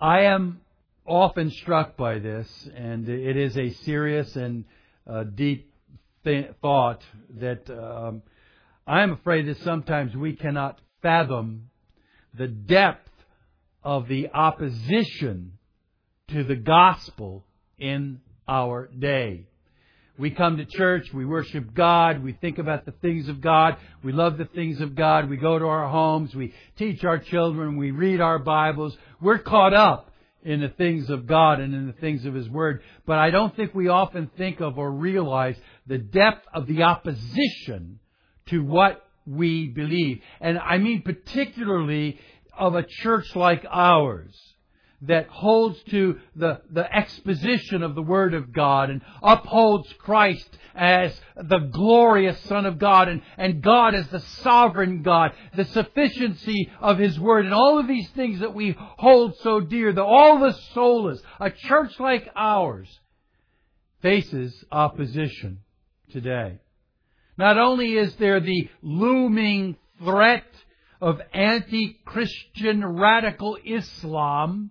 I am often struck by this, and it is a serious and uh, deep th- thought that um, I am afraid that sometimes we cannot fathom the depth of the opposition to the gospel in our day. We come to church, we worship God, we think about the things of God, we love the things of God, we go to our homes, we teach our children, we read our Bibles. We're caught up in the things of God and in the things of His Word. But I don't think we often think of or realize the depth of the opposition to what we believe. And I mean particularly of a church like ours that holds to the, the exposition of the Word of God and upholds Christ as the glorious Son of God and, and God as the sovereign God, the sufficiency of His Word and all of these things that we hold so dear, the, all the solas, a church like ours faces opposition today. Not only is there the looming threat of anti-Christian radical Islam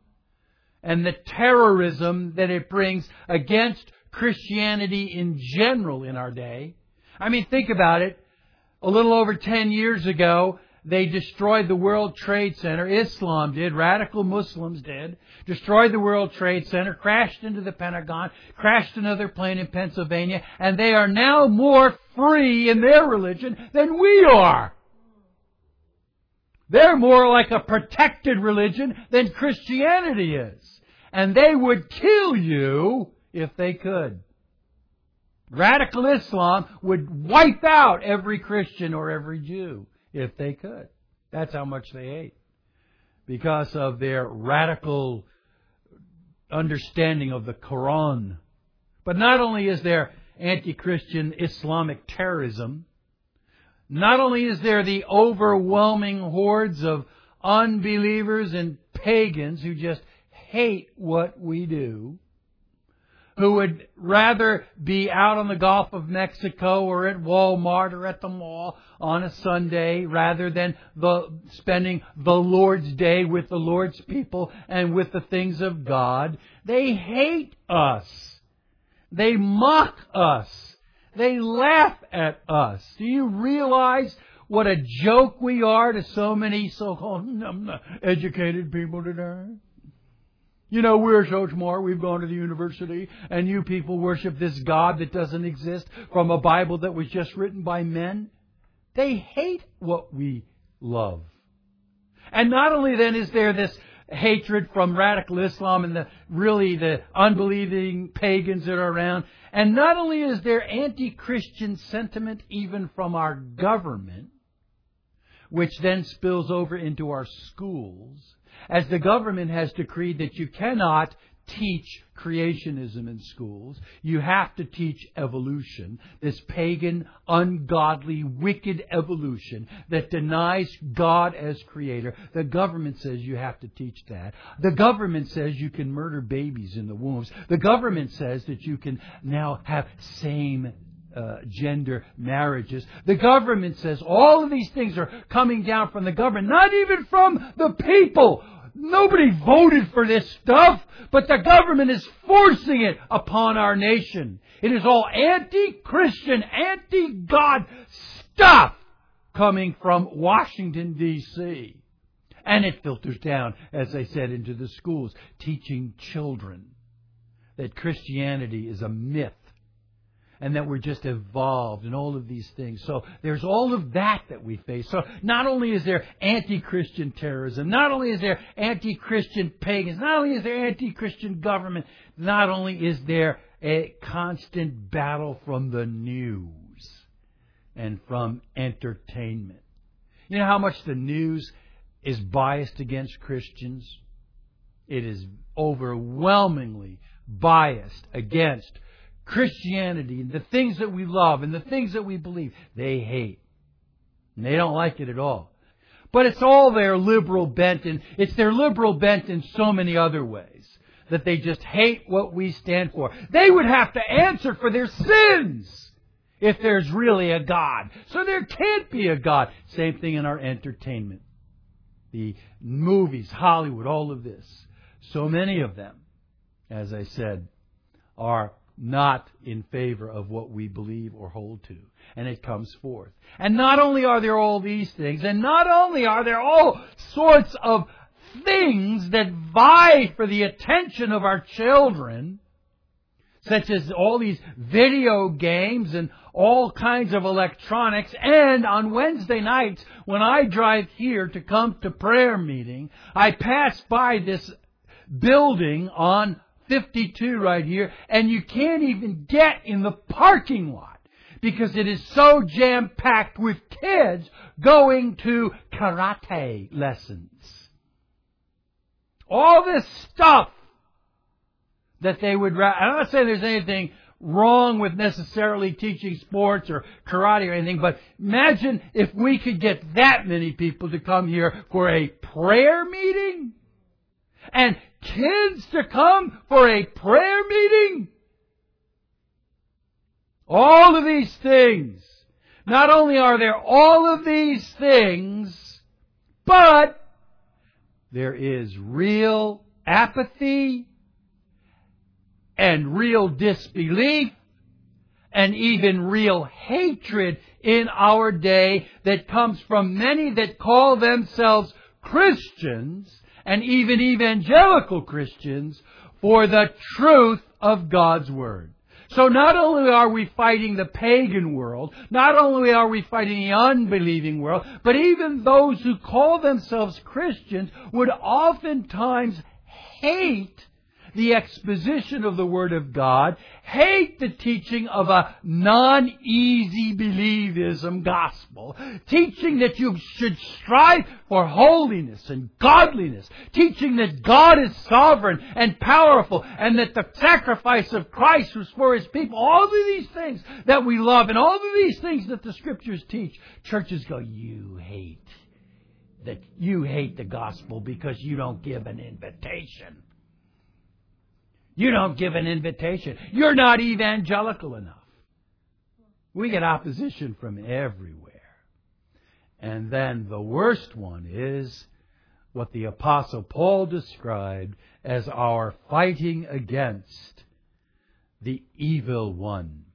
and the terrorism that it brings against Christianity in general in our day. I mean, think about it. A little over 10 years ago, they destroyed the World Trade Center. Islam did. Radical Muslims did. Destroyed the World Trade Center, crashed into the Pentagon, crashed another plane in Pennsylvania, and they are now more free in their religion than we are. They're more like a protected religion than Christianity is. And they would kill you if they could. Radical Islam would wipe out every Christian or every Jew if they could. That's how much they hate. Because of their radical understanding of the Quran. But not only is there anti-Christian Islamic terrorism, not only is there the overwhelming hordes of unbelievers and pagans who just hate what we do, who would rather be out on the Gulf of Mexico or at Walmart or at the mall on a Sunday rather than the, spending the Lord's day with the Lord's people and with the things of God. They hate us. They mock us. They laugh at us. Do you realize what a joke we are to so many so-called educated people today? You know, we're so smart, we've gone to the university, and you people worship this God that doesn't exist from a Bible that was just written by men. They hate what we love. And not only then is there this hatred from radical Islam and the really the unbelieving pagans that are around, and not only is there anti-Christian sentiment even from our government, which then spills over into our schools, as the government has decreed that you cannot teach creationism in schools. You have to teach evolution, this pagan, ungodly, wicked evolution that denies God as creator. The government says you have to teach that. The government says you can murder babies in the wombs. The government says that you can now have same uh, gender marriages. The government says all of these things are coming down from the government, not even from the people. Nobody voted for this stuff, but the government is forcing it upon our nation. It is all anti-Christian, anti-God stuff coming from Washington D.C. And it filters down, as I said, into the schools, teaching children that Christianity is a myth and that we're just evolved and all of these things. So there's all of that that we face. So not only is there anti-Christian terrorism, not only is there anti-Christian pagans, not only is there anti-Christian government, not only is there a constant battle from the news and from entertainment. You know how much the news is biased against Christians? It is overwhelmingly biased against Christianity and the things that we love and the things that we believe, they hate. And they don't like it at all. But it's all their liberal bent and it's their liberal bent in so many other ways that they just hate what we stand for. They would have to answer for their sins if there's really a God. So there can't be a God. Same thing in our entertainment. The movies, Hollywood, all of this. So many of them, as I said, are not in favor of what we believe or hold to. And it comes forth. And not only are there all these things, and not only are there all sorts of things that vie for the attention of our children, such as all these video games and all kinds of electronics. And on Wednesday nights, when I drive here to come to prayer meeting, I pass by this building on 52 right here, and you can't even get in the parking lot because it is so jam packed with kids going to karate lessons. All this stuff that they would, I'm not saying there's anything wrong with necessarily teaching sports or karate or anything, but imagine if we could get that many people to come here for a prayer meeting and kids to come for a prayer meeting. All of these things. Not only are there all of these things, but there is real apathy and real disbelief and even real hatred in our day that comes from many that call themselves Christians and even evangelical Christians for the truth of God's Word. So not only are we fighting the pagan world, not only are we fighting the unbelieving world, but even those who call themselves Christians would oftentimes hate the exposition of the Word of God, hate the teaching of a non-easy believism gospel, teaching that you should strive for holiness and godliness, teaching that God is sovereign and powerful, and that the sacrifice of Christ was for His people. All of these things that we love, and all of these things that the Scriptures teach, churches go, you hate that you hate the gospel because you don't give an invitation. You don't give an invitation. You're not evangelical enough. We get opposition from everywhere. And then the worst one is what the apostle Paul described as our fighting against the evil one,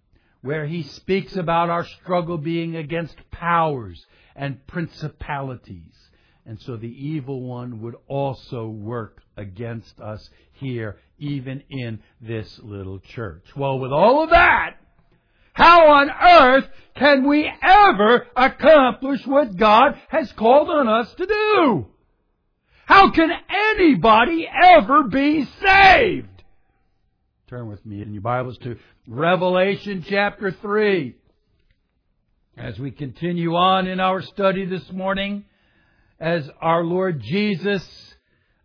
where he speaks about our struggle being against powers and principalities. And so the evil one would also work against us here, even in this little church. Well, with all of that, how on earth can we ever accomplish what God has called on us to do? How can anybody ever be saved? Turn with me in your Bibles to Revelation chapter 3. As we continue on in our study this morning, as our Lord Jesus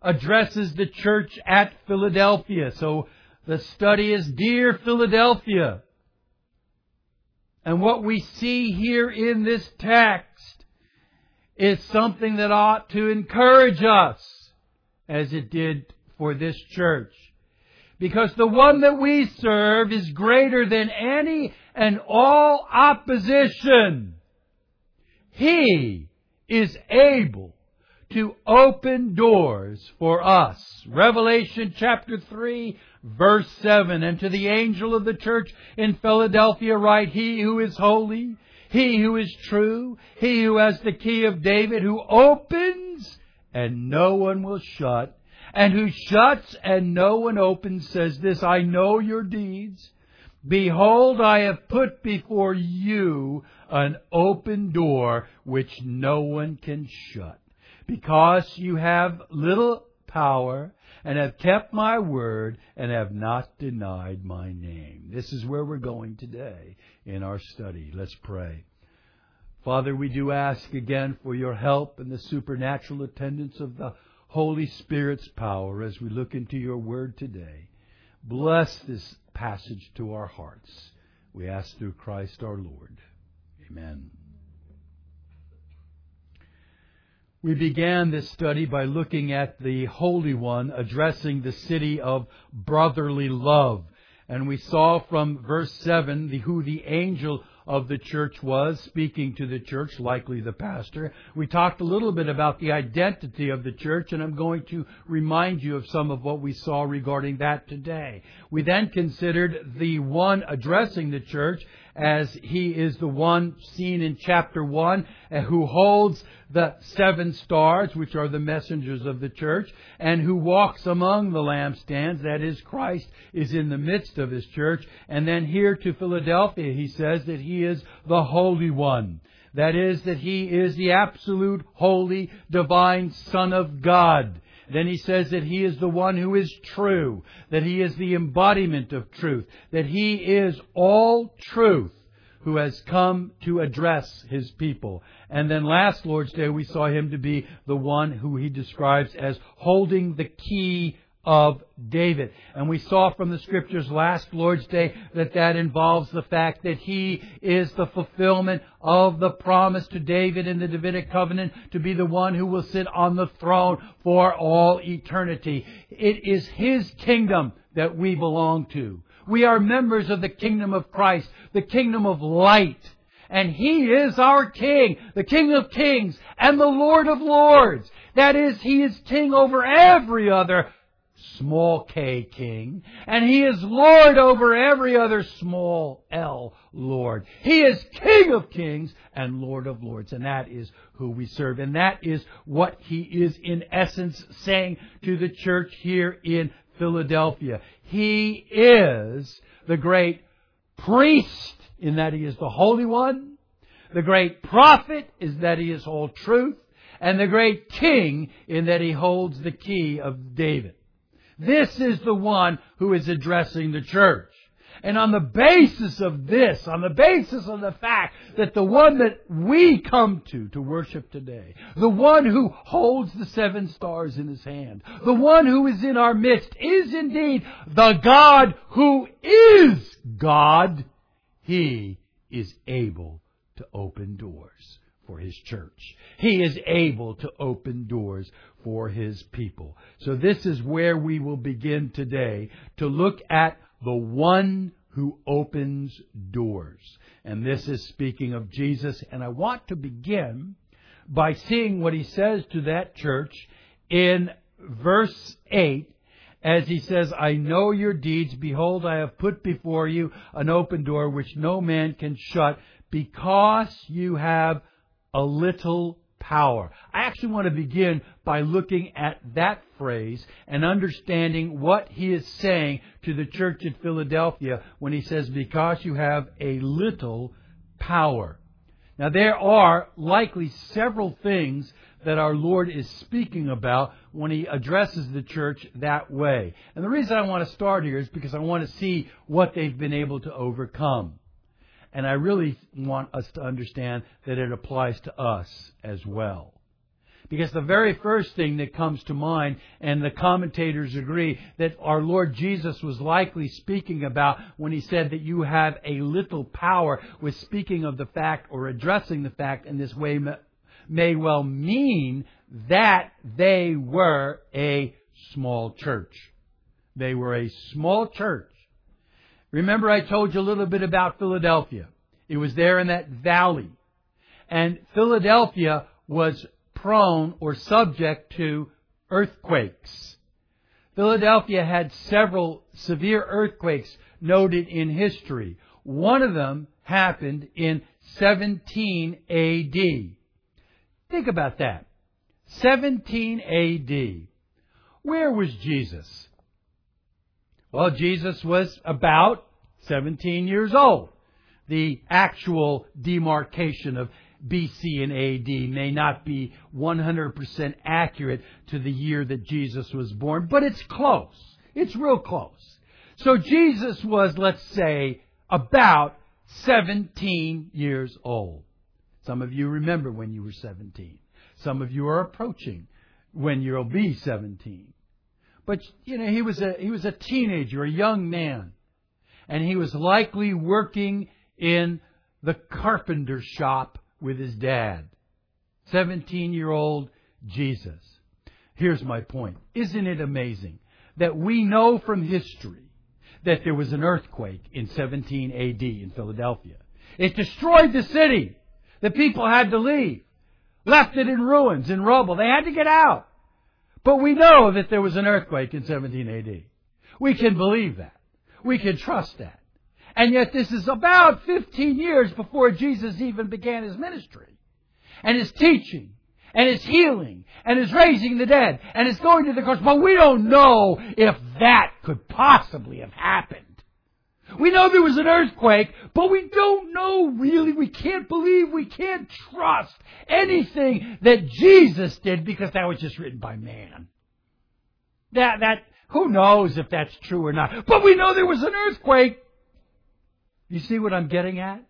addresses the church at Philadelphia. So the study is Dear Philadelphia. And what we see here in this text is something that ought to encourage us as it did for this church. Because the one that we serve is greater than any and all opposition. He is able to open doors for us. Revelation chapter 3 verse 7. And to the angel of the church in Philadelphia write, He who is holy, He who is true, He who has the key of David, who opens and no one will shut, and who shuts and no one opens, says this, I know your deeds. Behold, I have put before you an open door which no one can shut because you have little power and have kept my word and have not denied my name. This is where we're going today in our study. Let's pray. Father, we do ask again for your help and the supernatural attendance of the Holy Spirit's power as we look into your word today. Bless this passage to our hearts. We ask through Christ our Lord. Amen. We began this study by looking at the Holy One addressing the city of brotherly love. And we saw from verse 7 the, who the angel of the church was speaking to the church, likely the pastor. We talked a little bit about the identity of the church, and I'm going to remind you of some of what we saw regarding that today. We then considered the one addressing the church as he is the one seen in chapter 1 uh, who holds the seven stars, which are the messengers of the church, and who walks among the lampstands, that is, Christ is in the midst of his church. And then here to Philadelphia, he says that he is the Holy One. That is, that he is the absolute, holy, divine Son of God. Then he says that he is the one who is true, that he is the embodiment of truth, that he is all truth who has come to address his people. And then last Lord's Day we saw him to be the one who he describes as holding the key of David. And we saw from the scriptures last Lord's Day that that involves the fact that he is the fulfillment of the promise to David in the Davidic covenant to be the one who will sit on the throne for all eternity. It is his kingdom that we belong to. We are members of the kingdom of Christ, the kingdom of light. And He is our King, the King of kings and the Lord of lords. That is, He is King over every other small k king, and he is Lord over every other small l Lord. He is King of kings and Lord of lords, and that is who we serve. And that is what he is in essence saying to the church here in Philadelphia. He is the great priest in that he is the Holy One. The great prophet is that he is all truth. And the great king in that he holds the key of David. This is the one who is addressing the church. And on the basis of this, on the basis of the fact that the one that we come to to worship today, the one who holds the seven stars in his hand, the one who is in our midst is indeed the God who is God, he is able to open doors for his church. He is able to open doors for his people. So this is where we will begin today to look at the one who opens doors. And this is speaking of Jesus. And I want to begin by seeing what he says to that church in verse 8 as he says, I know your deeds. Behold, I have put before you an open door which no man can shut because you have a little power. I actually want to begin by looking at that phrase and understanding what he is saying to the church at Philadelphia when he says, because you have a little power. Now there are likely several things that our Lord is speaking about when he addresses the church that way. And the reason I want to start here is because I want to see what they've been able to overcome. And I really want us to understand that it applies to us as well. Because the very first thing that comes to mind, and the commentators agree, that our Lord Jesus was likely speaking about when he said that you have a little power, was speaking of the fact or addressing the fact in this way may well mean that they were a small church. They were a small church Remember I told you a little bit about Philadelphia. It was there in that valley. And Philadelphia was prone or subject to earthquakes. Philadelphia had several severe earthquakes noted in history. One of them happened in 17 AD. Think about that. 17 AD. Where was Jesus? Well, Jesus was about 17 years old. The actual demarcation of BC and AD may not be 100% accurate to the year that Jesus was born, but it's close. It's real close. So Jesus was, let's say, about 17 years old. Some of you remember when you were 17. Some of you are approaching when you'll be 17. But you know, he was a he was a teenager, a young man, and he was likely working in the carpenter shop with his dad. 17-year-old Jesus. Here's my point. Isn't it amazing that we know from history that there was an earthquake in 17 AD in Philadelphia? It destroyed the city. The people had to leave. Left it in ruins, in rubble. They had to get out. But we know that there was an earthquake in 17 AD. We can believe that. We can trust that. And yet this is about 15 years before Jesus even began his ministry. And his teaching. And his healing. And his raising the dead. And his going to the cross. But we don't know if that could possibly have happened. We know there was an earthquake, but we don't know really, we can't believe, we can't trust anything that Jesus did because that was just written by man. That, that, who knows if that's true or not. But we know there was an earthquake. You see what I'm getting at?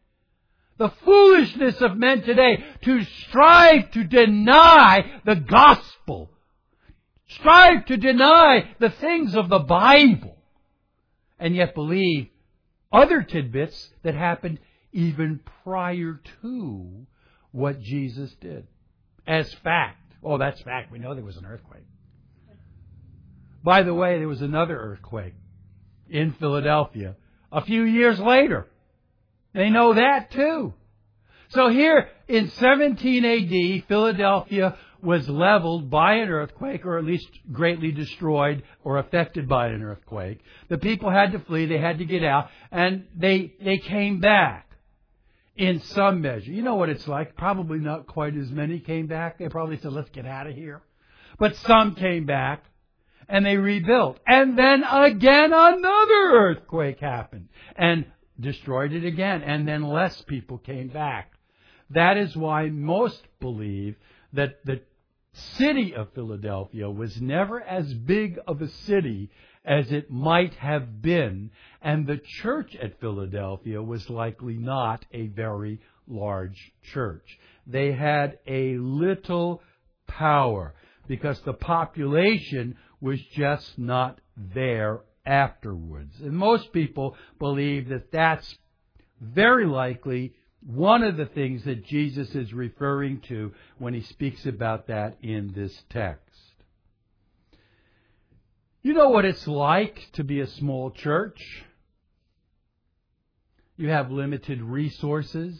The foolishness of men today to strive to deny the gospel. Strive to deny the things of the Bible. And yet believe other tidbits that happened even prior to what Jesus did. As fact. Oh, that's fact. We know there was an earthquake. By the way, there was another earthquake in Philadelphia a few years later. They know that too. So here in 17 AD, Philadelphia was leveled by an earthquake, or at least greatly destroyed or affected by an earthquake. The people had to flee, they had to get out, and they, they came back in some measure. You know what it's like. Probably not quite as many came back. They probably said, let's get out of here. But some came back and they rebuilt. And then again another earthquake happened and destroyed it again. And then less people came back. That is why most believe that the city of Philadelphia was never as big of a city as it might have been, and the church at Philadelphia was likely not a very large church. They had a little power because the population was just not there afterwards. And most people believe that that's very likely one of the things that Jesus is referring to when he speaks about that in this text. You know what it's like to be a small church? You have limited resources,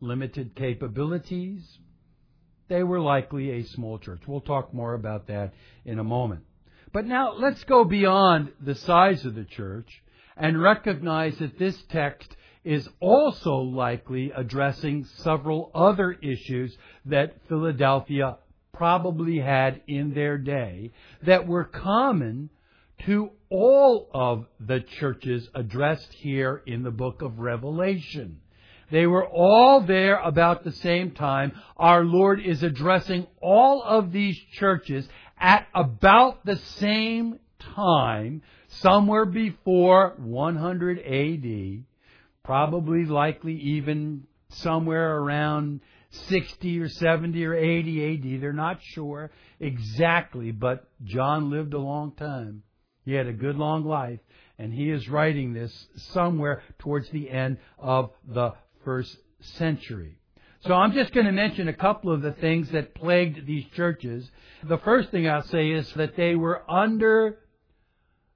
limited capabilities. They were likely a small church. We'll talk more about that in a moment. But now let's go beyond the size of the church and recognize that this text is also likely addressing several other issues that Philadelphia probably had in their day that were common to all of the churches addressed here in the book of Revelation. They were all there about the same time. Our Lord is addressing all of these churches at about the same time, somewhere before 100 AD probably likely even somewhere around 60 or 70 or 80 AD. They're not sure exactly, but John lived a long time. He had a good long life, and he is writing this somewhere towards the end of the first century. So I'm just going to mention a couple of the things that plagued these churches. The first thing I'll say is that they were under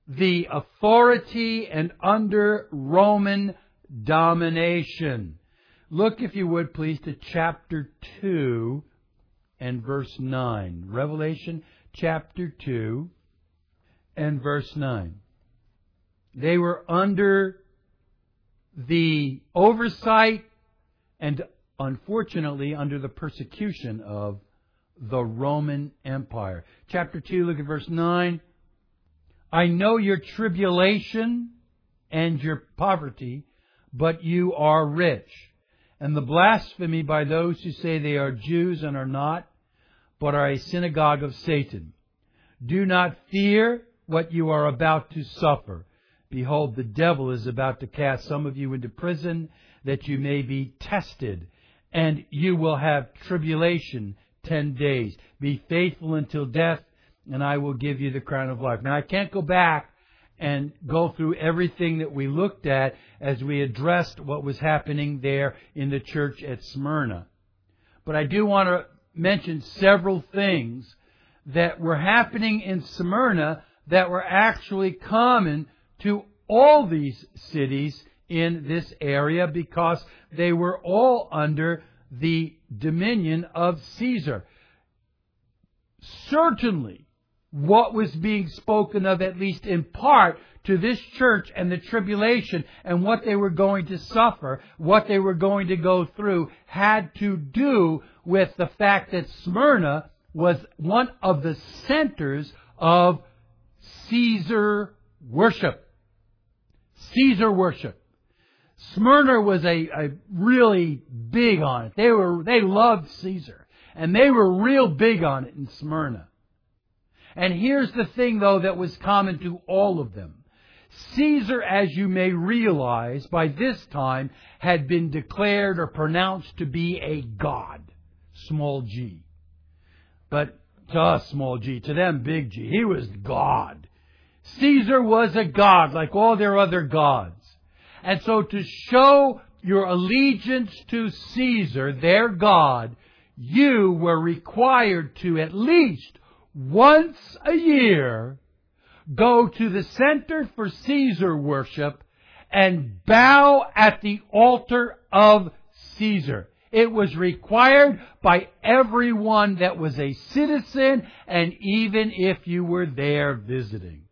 the authority and under Roman domination. Look, if you would please, to chapter 2 and verse 9. Revelation chapter 2 and verse 9. They were under the oversight and unfortunately under the persecution of the Roman Empire. Chapter 2, look at verse 9. I know your tribulation and your poverty, but you are rich. And the blasphemy by those who say they are Jews and are not, but are a synagogue of Satan. Do not fear what you are about to suffer. Behold, the devil is about to cast some of you into prison that you may be tested, and you will have tribulation ten days. Be faithful until death, and I will give you the crown of life. Now, I can't go back and go through everything that we looked at as we addressed what was happening there in the church at Smyrna. But I do want to mention several things that were happening in Smyrna that were actually common to all these cities in this area because they were all under the dominion of Caesar. Certainly, what was being spoken of, at least in part, to this church and the tribulation and what they were going to suffer, what they were going to go through, had to do with the fact that Smyrna was one of the centers of Caesar worship. Caesar worship. Smyrna was a, a really big on it. They were they loved Caesar. And they were real big on it in Smyrna. And here's the thing though that was common to all of them. Caesar, as you may realize, by this time had been declared or pronounced to be a god. Small g. But to us, small g. To them, big G. He was God. Caesar was a god like all their other gods. And so to show your allegiance to Caesar, their God, you were required to at least once a year go to the Center for Caesar worship and bow at the altar of Caesar. It was required by everyone that was a citizen and even if you were there visiting.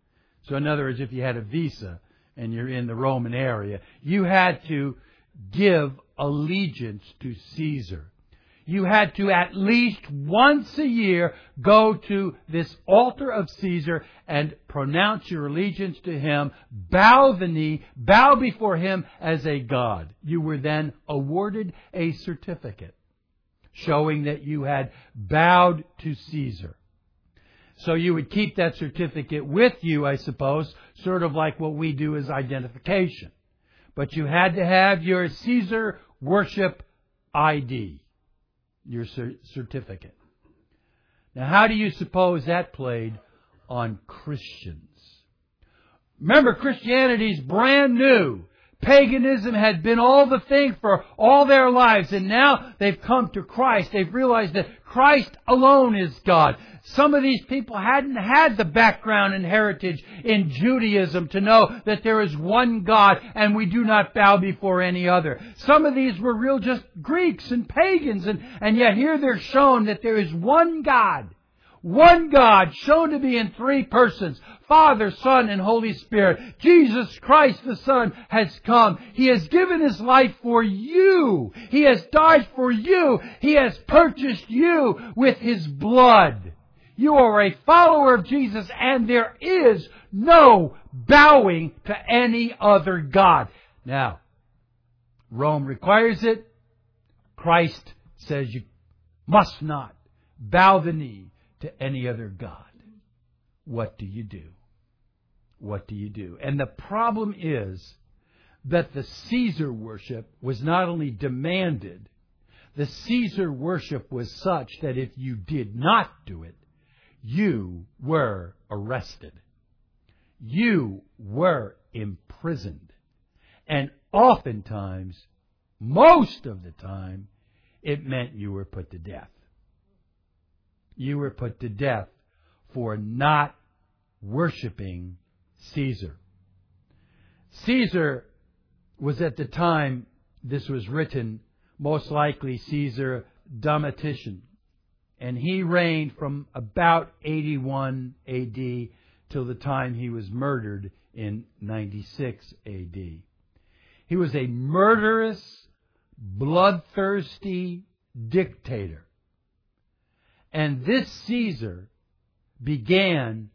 So in other words, if you had a visa and you're in the Roman area, you had to give allegiance to Caesar you had to at least once a year go to this altar of Caesar and pronounce your allegiance to him, bow the knee, bow before him as a god. You were then awarded a certificate showing that you had bowed to Caesar. So you would keep that certificate with you, I suppose, sort of like what we do as identification. But you had to have your Caesar worship ID your certificate. Now, how do you suppose that played on Christians? Remember, Christianity's brand new. Paganism had been all the thing for all their lives, and now they've come to Christ. They've realized that Christ alone is God. Some of these people hadn't had the background and heritage in Judaism to know that there is one God and we do not bow before any other. Some of these were real just Greeks and pagans and, and yet here they're shown that there is one God. One God shown to be in three persons. Father, Son, and Holy Spirit. Jesus Christ the Son has come. He has given His life for you. He has died for you. He has purchased you with His blood. You are a follower of Jesus and there is no bowing to any other God. Now, Rome requires it. Christ says you must not bow the knee to any other God. What do you do? What do you do? And the problem is that the Caesar worship was not only demanded, the Caesar worship was such that if you did not do it, you were arrested. You were imprisoned. And oftentimes, most of the time, it meant you were put to death. You were put to death for not worshiping Caesar. Caesar was at the time this was written, most likely Caesar Domitian and he reigned from about 81 AD till the time he was murdered in 96 AD. He was a murderous, bloodthirsty dictator. And this Caesar began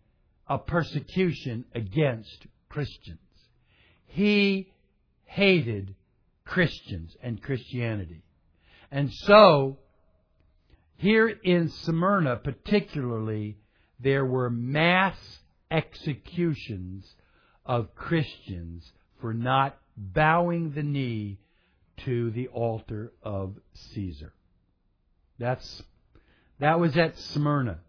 a persecution against Christians. He hated Christians and Christianity. And so here in Smyrna, particularly, there were mass executions of Christians for not bowing the knee to the altar of Caesar. That's, that was at Smyrna.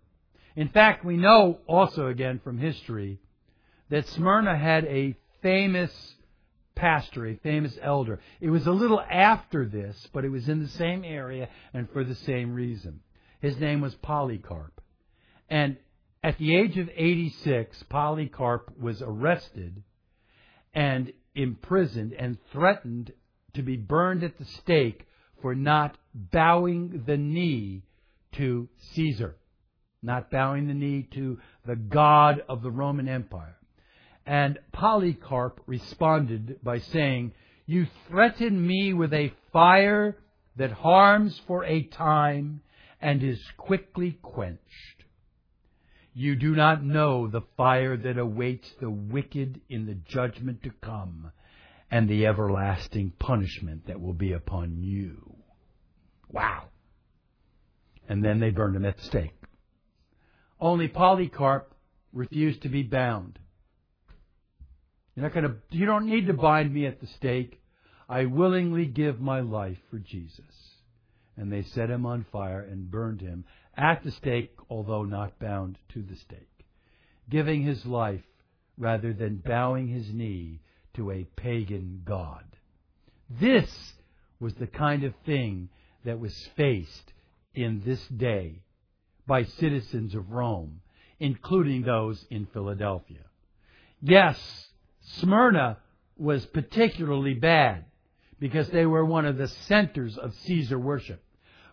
In fact, we know also again from history that Smyrna had a famous pastor, a famous elder. It was a little after this, but it was in the same area and for the same reason. His name was Polycarp. And at the age of 86, Polycarp was arrested and imprisoned and threatened to be burned at the stake for not bowing the knee to Caesar, not bowing the knee to the God of the Roman Empire. And Polycarp responded by saying, You threaten me with a fire that harms for a time and is quickly quenched. You do not know the fire that awaits the wicked in the judgment to come and the everlasting punishment that will be upon you. Wow. And then they burned him at the stake. Only Polycarp refused to be bound. You're not gonna, you don't need to bind me at the stake. I willingly give my life for Jesus. And they set him on fire and burned him at the stake, although not bound to the stake, giving his life rather than bowing his knee to a pagan god. This was the kind of thing that was faced in this day by citizens of Rome, including those in Philadelphia. Yes, Smyrna was particularly bad because they were one of the centers of Caesar worship.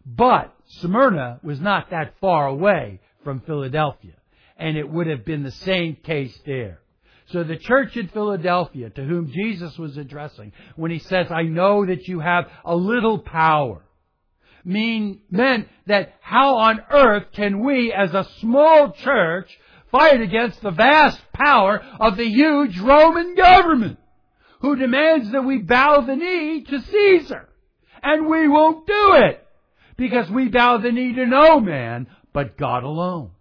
But Smyrna was not that far away from Philadelphia, and it would have been the same case there. So the church in Philadelphia, to whom Jesus was addressing, when he says, I know that you have a little power, mean, meant that how on earth can we as a small church fight against the vast power of the huge Roman government who demands that we bow the knee to Caesar? And we won't do it because we bow the knee to no man but God alone.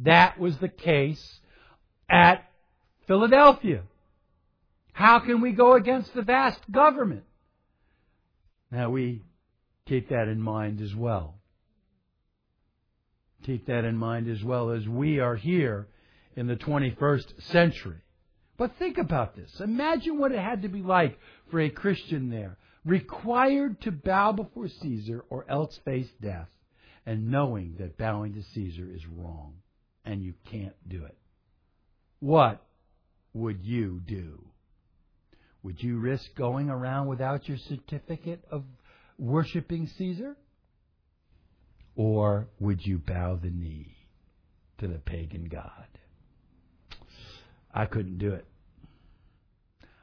That was the case at Philadelphia. How can we go against the vast government? Now we keep that in mind as well. Keep that in mind as well as we are here in the 21st century. But think about this. Imagine what it had to be like for a Christian there, required to bow before Caesar or else face death, and knowing that bowing to Caesar is wrong and you can't do it. What would you do? Would you risk going around without your certificate of worshiping Caesar? Or would you bow the knee to the pagan god? I couldn't do it.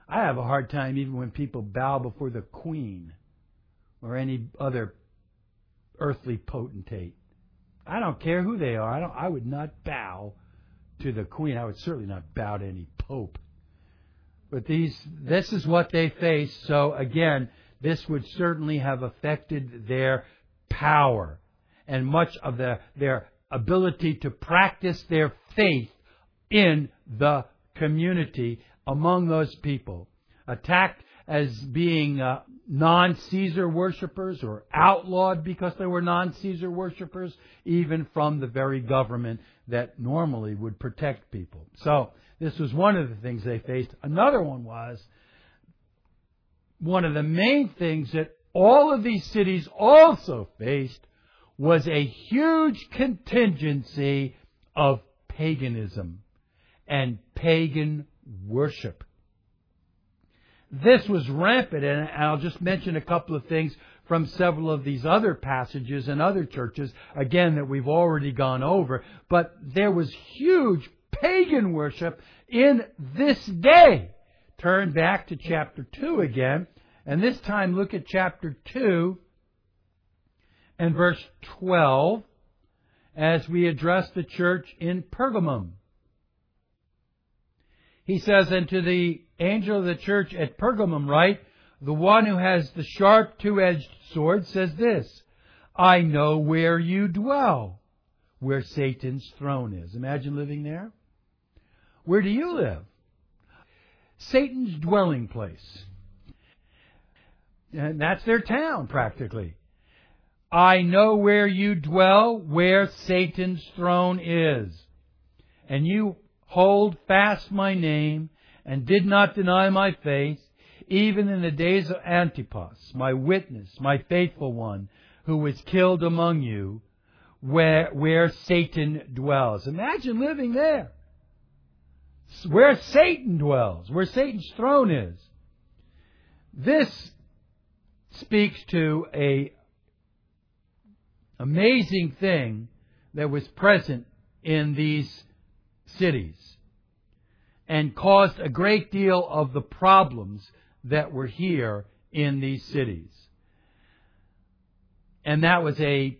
I have a hard time even when people bow before the queen or any other earthly potentate. I don't care who they are. I don't I would not bow to the queen. I would certainly not bow to any pope. But these this is what they face. So again, this would certainly have affected their power and much of the, their ability to practice their faith in the community among those people. Attacked as being uh, non Caesar worshippers or outlawed because they were non Caesar worshippers, even from the very government that normally would protect people. So, this was one of the things they faced. Another one was one of the main things that all of these cities also faced was a huge contingency of paganism and pagan worship. This was rampant, and I'll just mention a couple of things from several of these other passages and other churches, again, that we've already gone over. But there was huge pagan worship in this day. Turn back to chapter 2 again, and this time look at chapter 2 and verse 12 as we address the church in Pergamum. He says, And to the angel of the church at Pergamum write, the one who has the sharp two-edged sword says this, I know where you dwell, where Satan's throne is. Imagine living there. Where do you live? Satan's dwelling place. And that's their town, practically. I know where you dwell, where Satan's throne is. And you hold fast my name, and did not deny my faith, even in the days of Antipas, my witness, my faithful one, who was killed among you, where, where Satan dwells. Imagine living there. Where Satan dwells, where Satan's throne is. This speaks to a amazing thing that was present in these cities and caused a great deal of the problems that were here in these cities. And that was a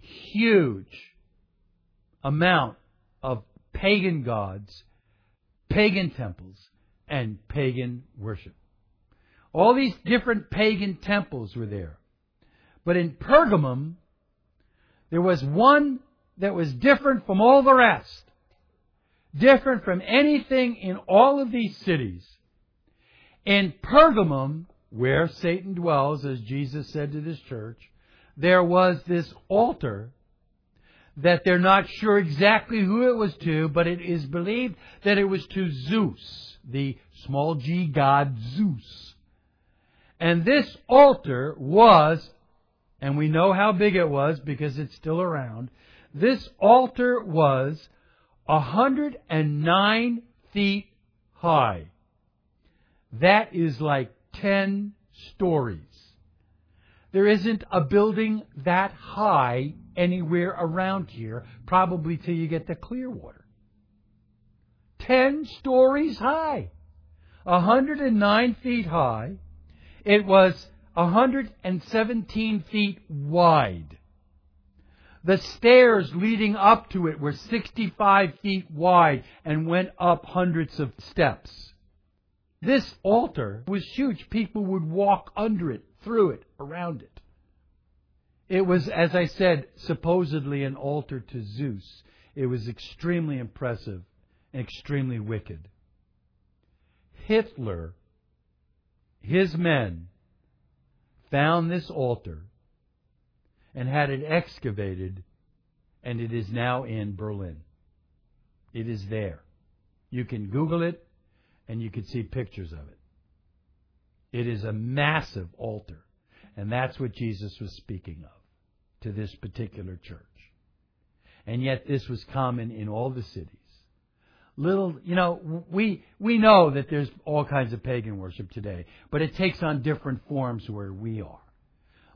huge amount of pagan gods, pagan temples, and pagan worship. All these different pagan temples were there. But in Pergamum, there was one that was different from all the rest. Different from anything in all of these cities. In Pergamum, where Satan dwells, as Jesus said to this church, there was this altar that they're not sure exactly who it was to, but it is believed that it was to Zeus, the small g god Zeus. And this altar was, and we know how big it was because it's still around, this altar was 109 feet high. That is like 10 stories. There isn't a building that high anywhere around here, probably till you get to Clearwater. 10 stories high. 109 feet high. It was 117 feet wide. The stairs leading up to it were 65 feet wide and went up hundreds of steps. This altar was huge. People would walk under it, through it, around it. It was, as I said, supposedly an altar to Zeus. It was extremely impressive and extremely wicked. Hitler, his men, found this altar and had it excavated, and it is now in Berlin. It is there. You can Google it, and you can see pictures of it. It is a massive altar, and that's what Jesus was speaking of to this particular church. And yet, this was common in all the cities. Little, you know, we, we know that there's all kinds of pagan worship today, but it takes on different forms where we are.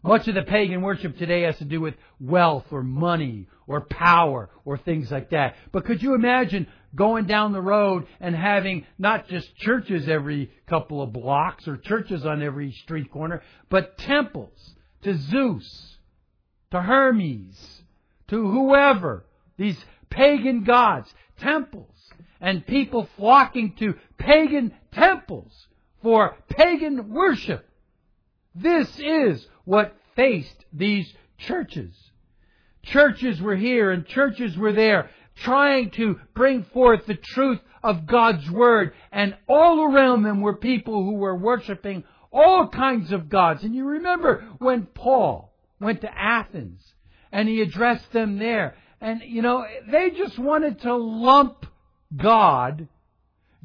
Much of the pagan worship today has to do with wealth or money or power or things like that. But could you imagine going down the road and having not just churches every couple of blocks or churches on every street corner, but temples to Zeus, to Hermes, to whoever, these pagan gods, temples, and people flocking to pagan temples for pagan worship. This is what faced these churches. Churches were here and churches were there trying to bring forth the truth of God's Word and all around them were people who were worshiping all kinds of gods. And you remember when Paul went to Athens and he addressed them there and you know, they just wanted to lump God,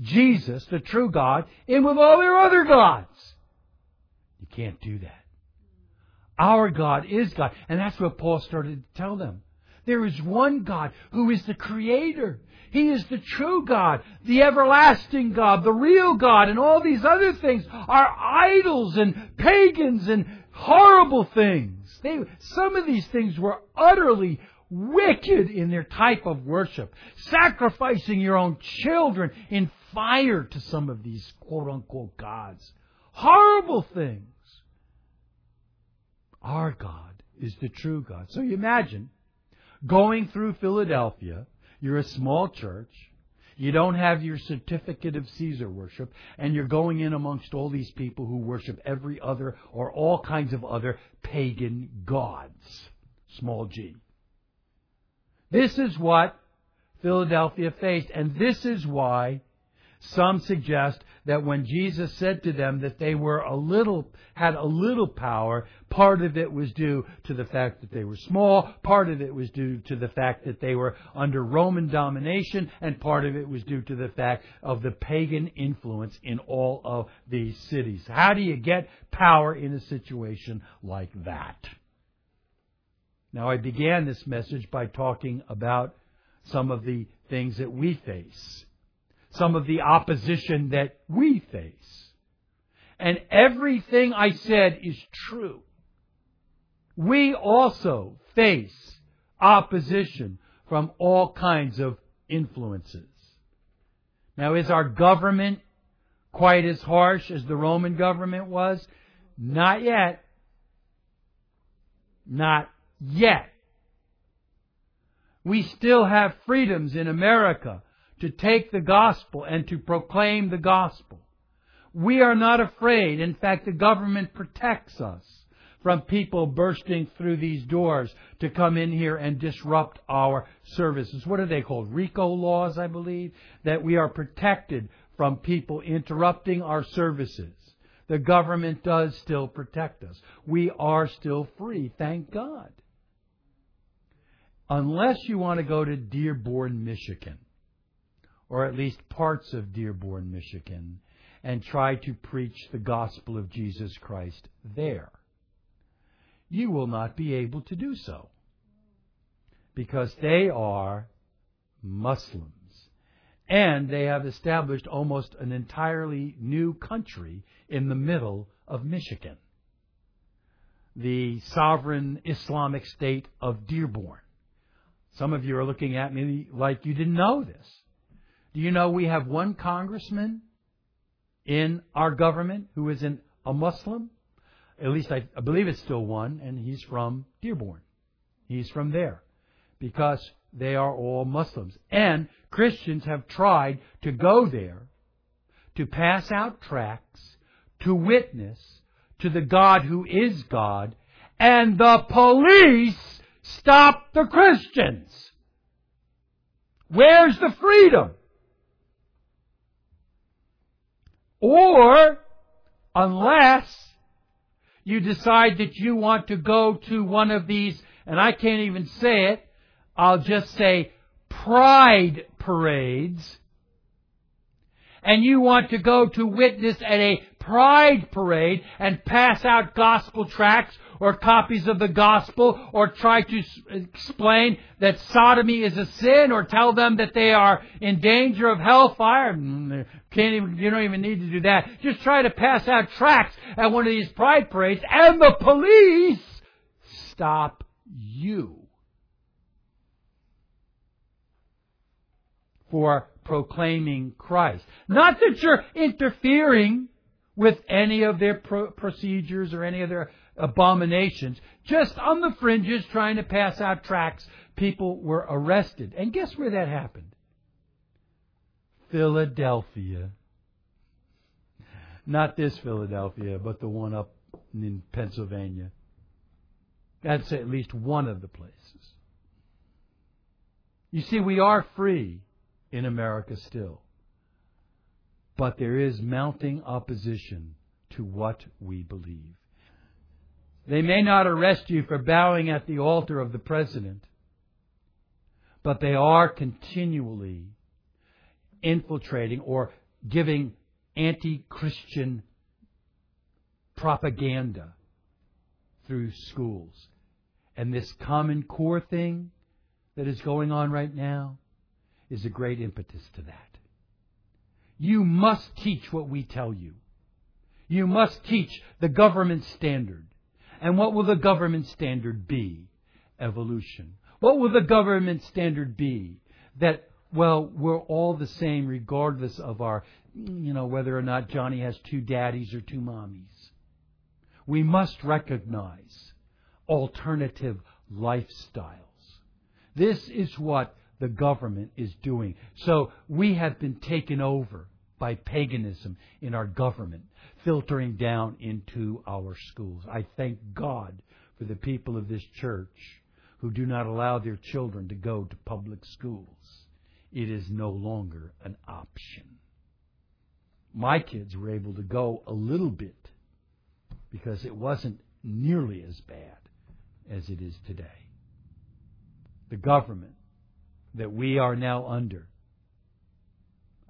Jesus, the true God, in with all their other gods. You can't do that. Our God is God. And that's what Paul started to tell them. There is one God who is the Creator. He is the true God, the everlasting God, the real God, and all these other things are idols and pagans and horrible things. They, some of these things were utterly wicked in their type of worship, sacrificing your own children in fire to some of these quote unquote gods. Horrible things. Our God is the true God. So you imagine going through Philadelphia, you're a small church, you don't have your certificate of Caesar worship, and you're going in amongst all these people who worship every other or all kinds of other pagan gods. Small g. This is what Philadelphia faced, and this is why some suggest that when Jesus said to them that they were a little, had a little power, part of it was due to the fact that they were small, part of it was due to the fact that they were under Roman domination, and part of it was due to the fact of the pagan influence in all of these cities. How do you get power in a situation like that? Now, I began this message by talking about some of the things that we face some of the opposition that we face. And everything I said is true. We also face opposition from all kinds of influences. Now, is our government quite as harsh as the Roman government was? Not yet. Not yet. We still have freedoms in America to take the gospel and to proclaim the gospel. We are not afraid. In fact, the government protects us from people bursting through these doors to come in here and disrupt our services. What are they called? RICO laws, I believe, that we are protected from people interrupting our services. The government does still protect us. We are still free, thank God. Unless you want to go to Dearborn, Michigan, or at least parts of Dearborn, Michigan, and try to preach the gospel of Jesus Christ there you will not be able to do so. Because they are Muslims. And they have established almost an entirely new country in the middle of Michigan. The sovereign Islamic state of Dearborn. Some of you are looking at me like you didn't know this. Do you know we have one congressman in our government who is an, a Muslim? At least I, I believe it's still one, and he's from Dearborn. He's from there. Because they are all Muslims. And Christians have tried to go there to pass out tracts, to witness to the God who is God, and the police stop the Christians. Where's the freedom? Or, unless you decide that you want to go to one of these, and I can't even say it, I'll just say pride parades, and you want to go to witness at a pride parade and pass out gospel tracts or copies of the gospel or try to explain that sodomy is a sin or tell them that they are in danger of hellfire. Mm, can't even, you don't even need to do that. Just try to pass out tracts at one of these pride parades and the police stop you for proclaiming Christ. Not that you're interfering with any of their pro- procedures or any of their abominations. Just on the fringes, trying to pass out tracts, people were arrested. And guess where that happened? Philadelphia. Not this Philadelphia, but the one up in Pennsylvania. That's at least one of the places. You see, we are free in America still. But there is mounting opposition to what we believe. They may not arrest you for bowing at the altar of the president, but they are continually infiltrating or giving anti Christian propaganda through schools. And this Common Core thing that is going on right now is a great impetus to that. You must teach what we tell you. You must teach the government standard. And what will the government standard be? Evolution. What will the government standard be? That, well, we're all the same regardless of our, you know, whether or not Johnny has two daddies or two mommies. We must recognize alternative lifestyles. This is what the government is doing. So we have been taken over by paganism in our government filtering down into our schools. I thank God for the people of this church who do not allow their children to go to public schools. It is no longer an option. My kids were able to go a little bit because it wasn't nearly as bad as it is today. The government that we are now under,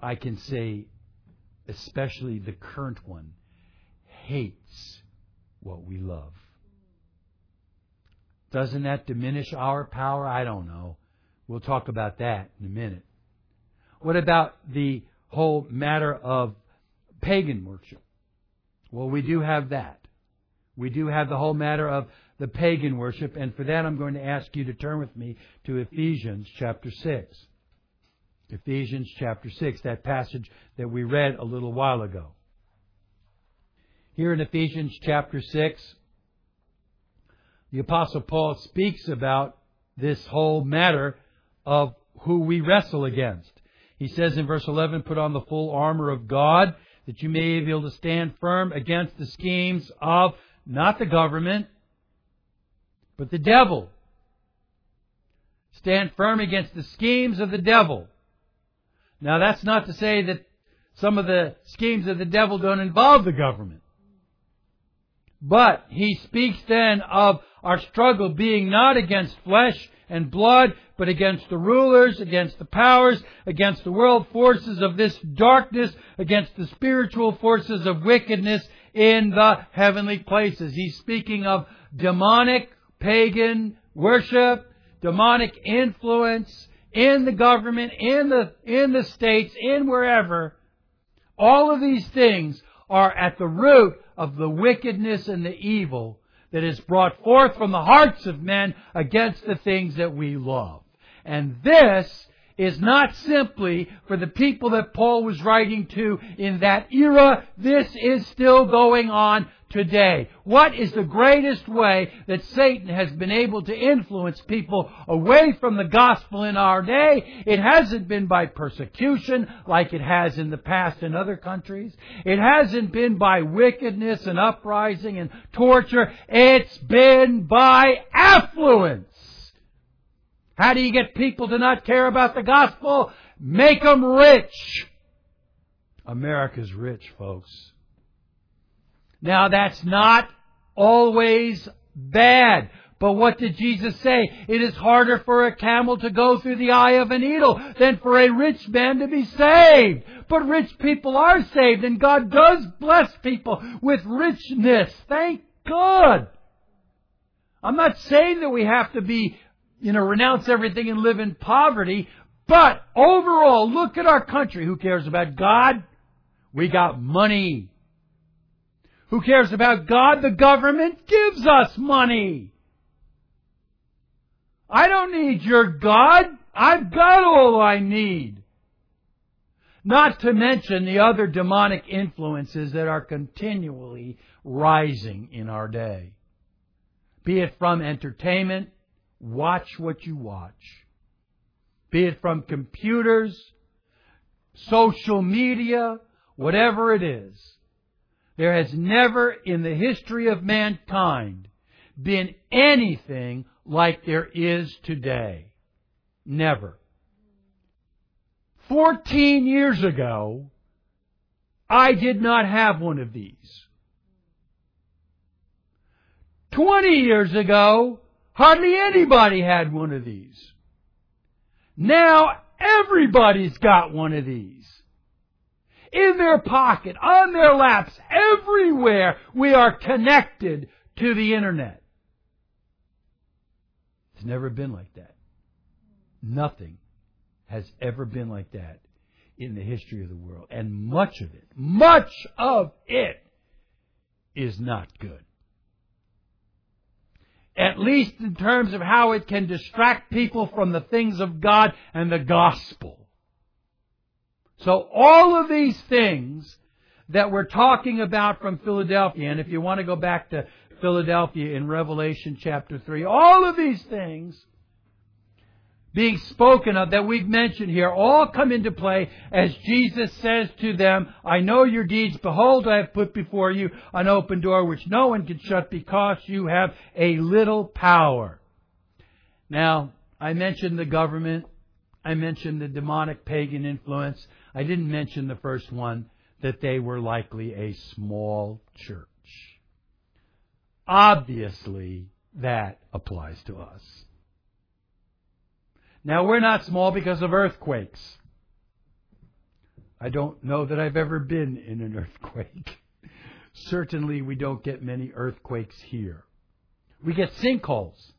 I can say, especially the current one, hates what we love. Doesn't that diminish our power? I don't know. We'll talk about that in a minute. What about the whole matter of pagan worship. Well, we do have that. We do have the whole matter of the pagan worship, and for that I'm going to ask you to turn with me to Ephesians chapter 6. Ephesians chapter 6, that passage that we read a little while ago. Here in Ephesians chapter 6, the Apostle Paul speaks about this whole matter of who we wrestle against. He says in verse 11, Put on the full armor of God, that you may be able to stand firm against the schemes of not the government, but the devil. Stand firm against the schemes of the devil. Now that's not to say that some of the schemes of the devil don't involve the government. But he speaks then of our struggle being not against flesh and blood, but against the rulers, against the powers, against the world forces of this darkness, against the spiritual forces of wickedness in the heavenly places. He's speaking of demonic, pagan worship, demonic influence in the government, in the, in the states, in wherever. All of these things are at the root of the wickedness and the evil that is brought forth from the hearts of men against the things that we love. And this is not simply for the people that Paul was writing to in that era. This is still going on today. What is the greatest way that Satan has been able to influence people away from the gospel in our day? It hasn't been by persecution like it has in the past in other countries. It hasn't been by wickedness and uprising and torture. It's been by affluence. How do you get people to not care about the gospel? Make them rich. America's rich, folks. Now that's not always bad. But what did Jesus say? It is harder for a camel to go through the eye of a needle than for a rich man to be saved. But rich people are saved and God does bless people with richness. Thank God. I'm not saying that we have to be you know, renounce everything and live in poverty. But overall, look at our country. Who cares about God? We got money. Who cares about God? The government gives us money. I don't need your God. I've got all I need. Not to mention the other demonic influences that are continually rising in our day. Be it from entertainment, Watch what you watch. Be it from computers, social media, whatever it is. There has never in the history of mankind been anything like there is today. Never. Fourteen years ago, I did not have one of these. Twenty years ago, Hardly anybody had one of these. Now everybody's got one of these. In their pocket, on their laps, everywhere we are connected to the internet. It's never been like that. Nothing has ever been like that in the history of the world. And much of it, much of it is not good at least in terms of how it can distract people from the things of God and the gospel. So all of these things that we're talking about from Philadelphia, and if you want to go back to Philadelphia in Revelation chapter 3, all of these things being spoken of that we've mentioned here all come into play as Jesus says to them, I know your deeds. Behold, I have put before you an open door which no one can shut because you have a little power. Now, I mentioned the government. I mentioned the demonic pagan influence. I didn't mention the first one, that they were likely a small church. Obviously, that applies to us. Now, we're not small because of earthquakes. I don't know that I've ever been in an earthquake. Certainly, we don't get many earthquakes here. We get sinkholes.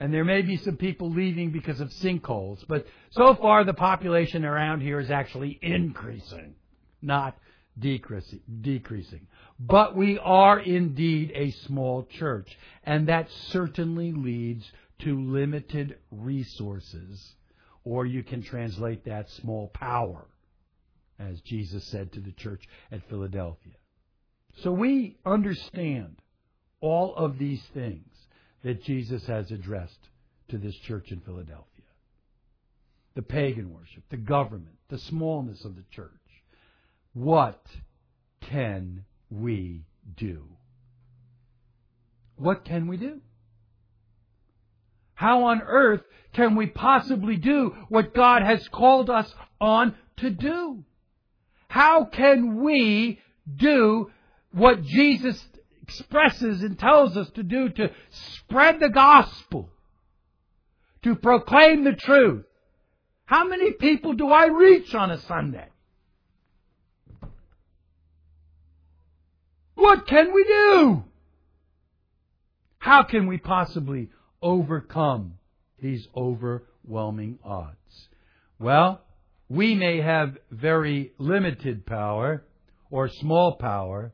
And there may be some people leaving because of sinkholes, but so far the population around here is actually increasing, not decreasing. decreasing. But we are indeed a small church, and that certainly leads to limited resources, or you can translate that small power, as Jesus said to the church at Philadelphia. So we understand all of these things that Jesus has addressed to this church in Philadelphia the pagan worship, the government, the smallness of the church. What can we do? What can we do? How on earth can we possibly do what God has called us on to do? How can we do what Jesus expresses and tells us to do to spread the gospel, to proclaim the truth? How many people do I reach on a Sunday? What can we do? How can we possibly overcome these overwhelming odds? Well, we may have very limited power or small power,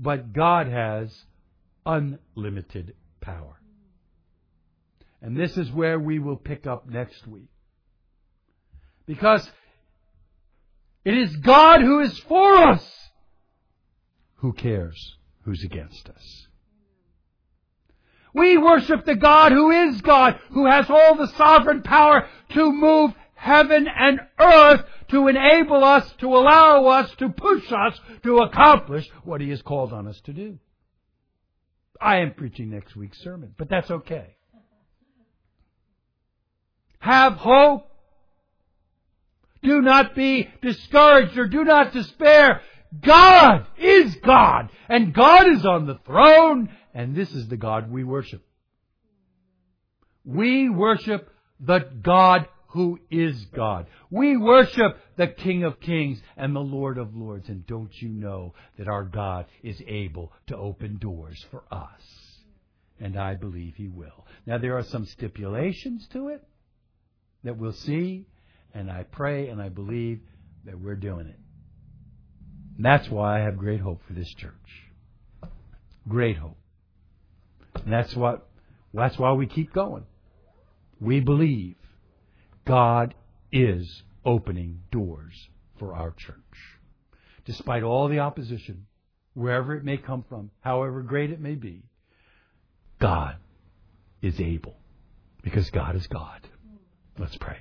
but God has unlimited power. And this is where we will pick up next week. Because it is God who is for us. Who cares who's against us? We worship the God who is God, who has all the sovereign power to move heaven and earth to enable us, to allow us, to push us to accomplish what He has called on us to do. I am preaching next week's sermon, but that's okay. Have hope. Do not be discouraged or do not despair. God is God, and God is on the throne, and this is the God we worship. We worship the God who is God. We worship the King of Kings and the Lord of Lords. And don't you know that our God is able to open doors for us? And I believe He will. Now, there are some stipulations to it that we'll see, and I pray and I believe that we're doing it. And that's why I have great hope for this church. Great hope. And that's what that's why we keep going. We believe God is opening doors for our church. Despite all the opposition, wherever it may come from, however great it may be, God is able because God is God. Let's pray.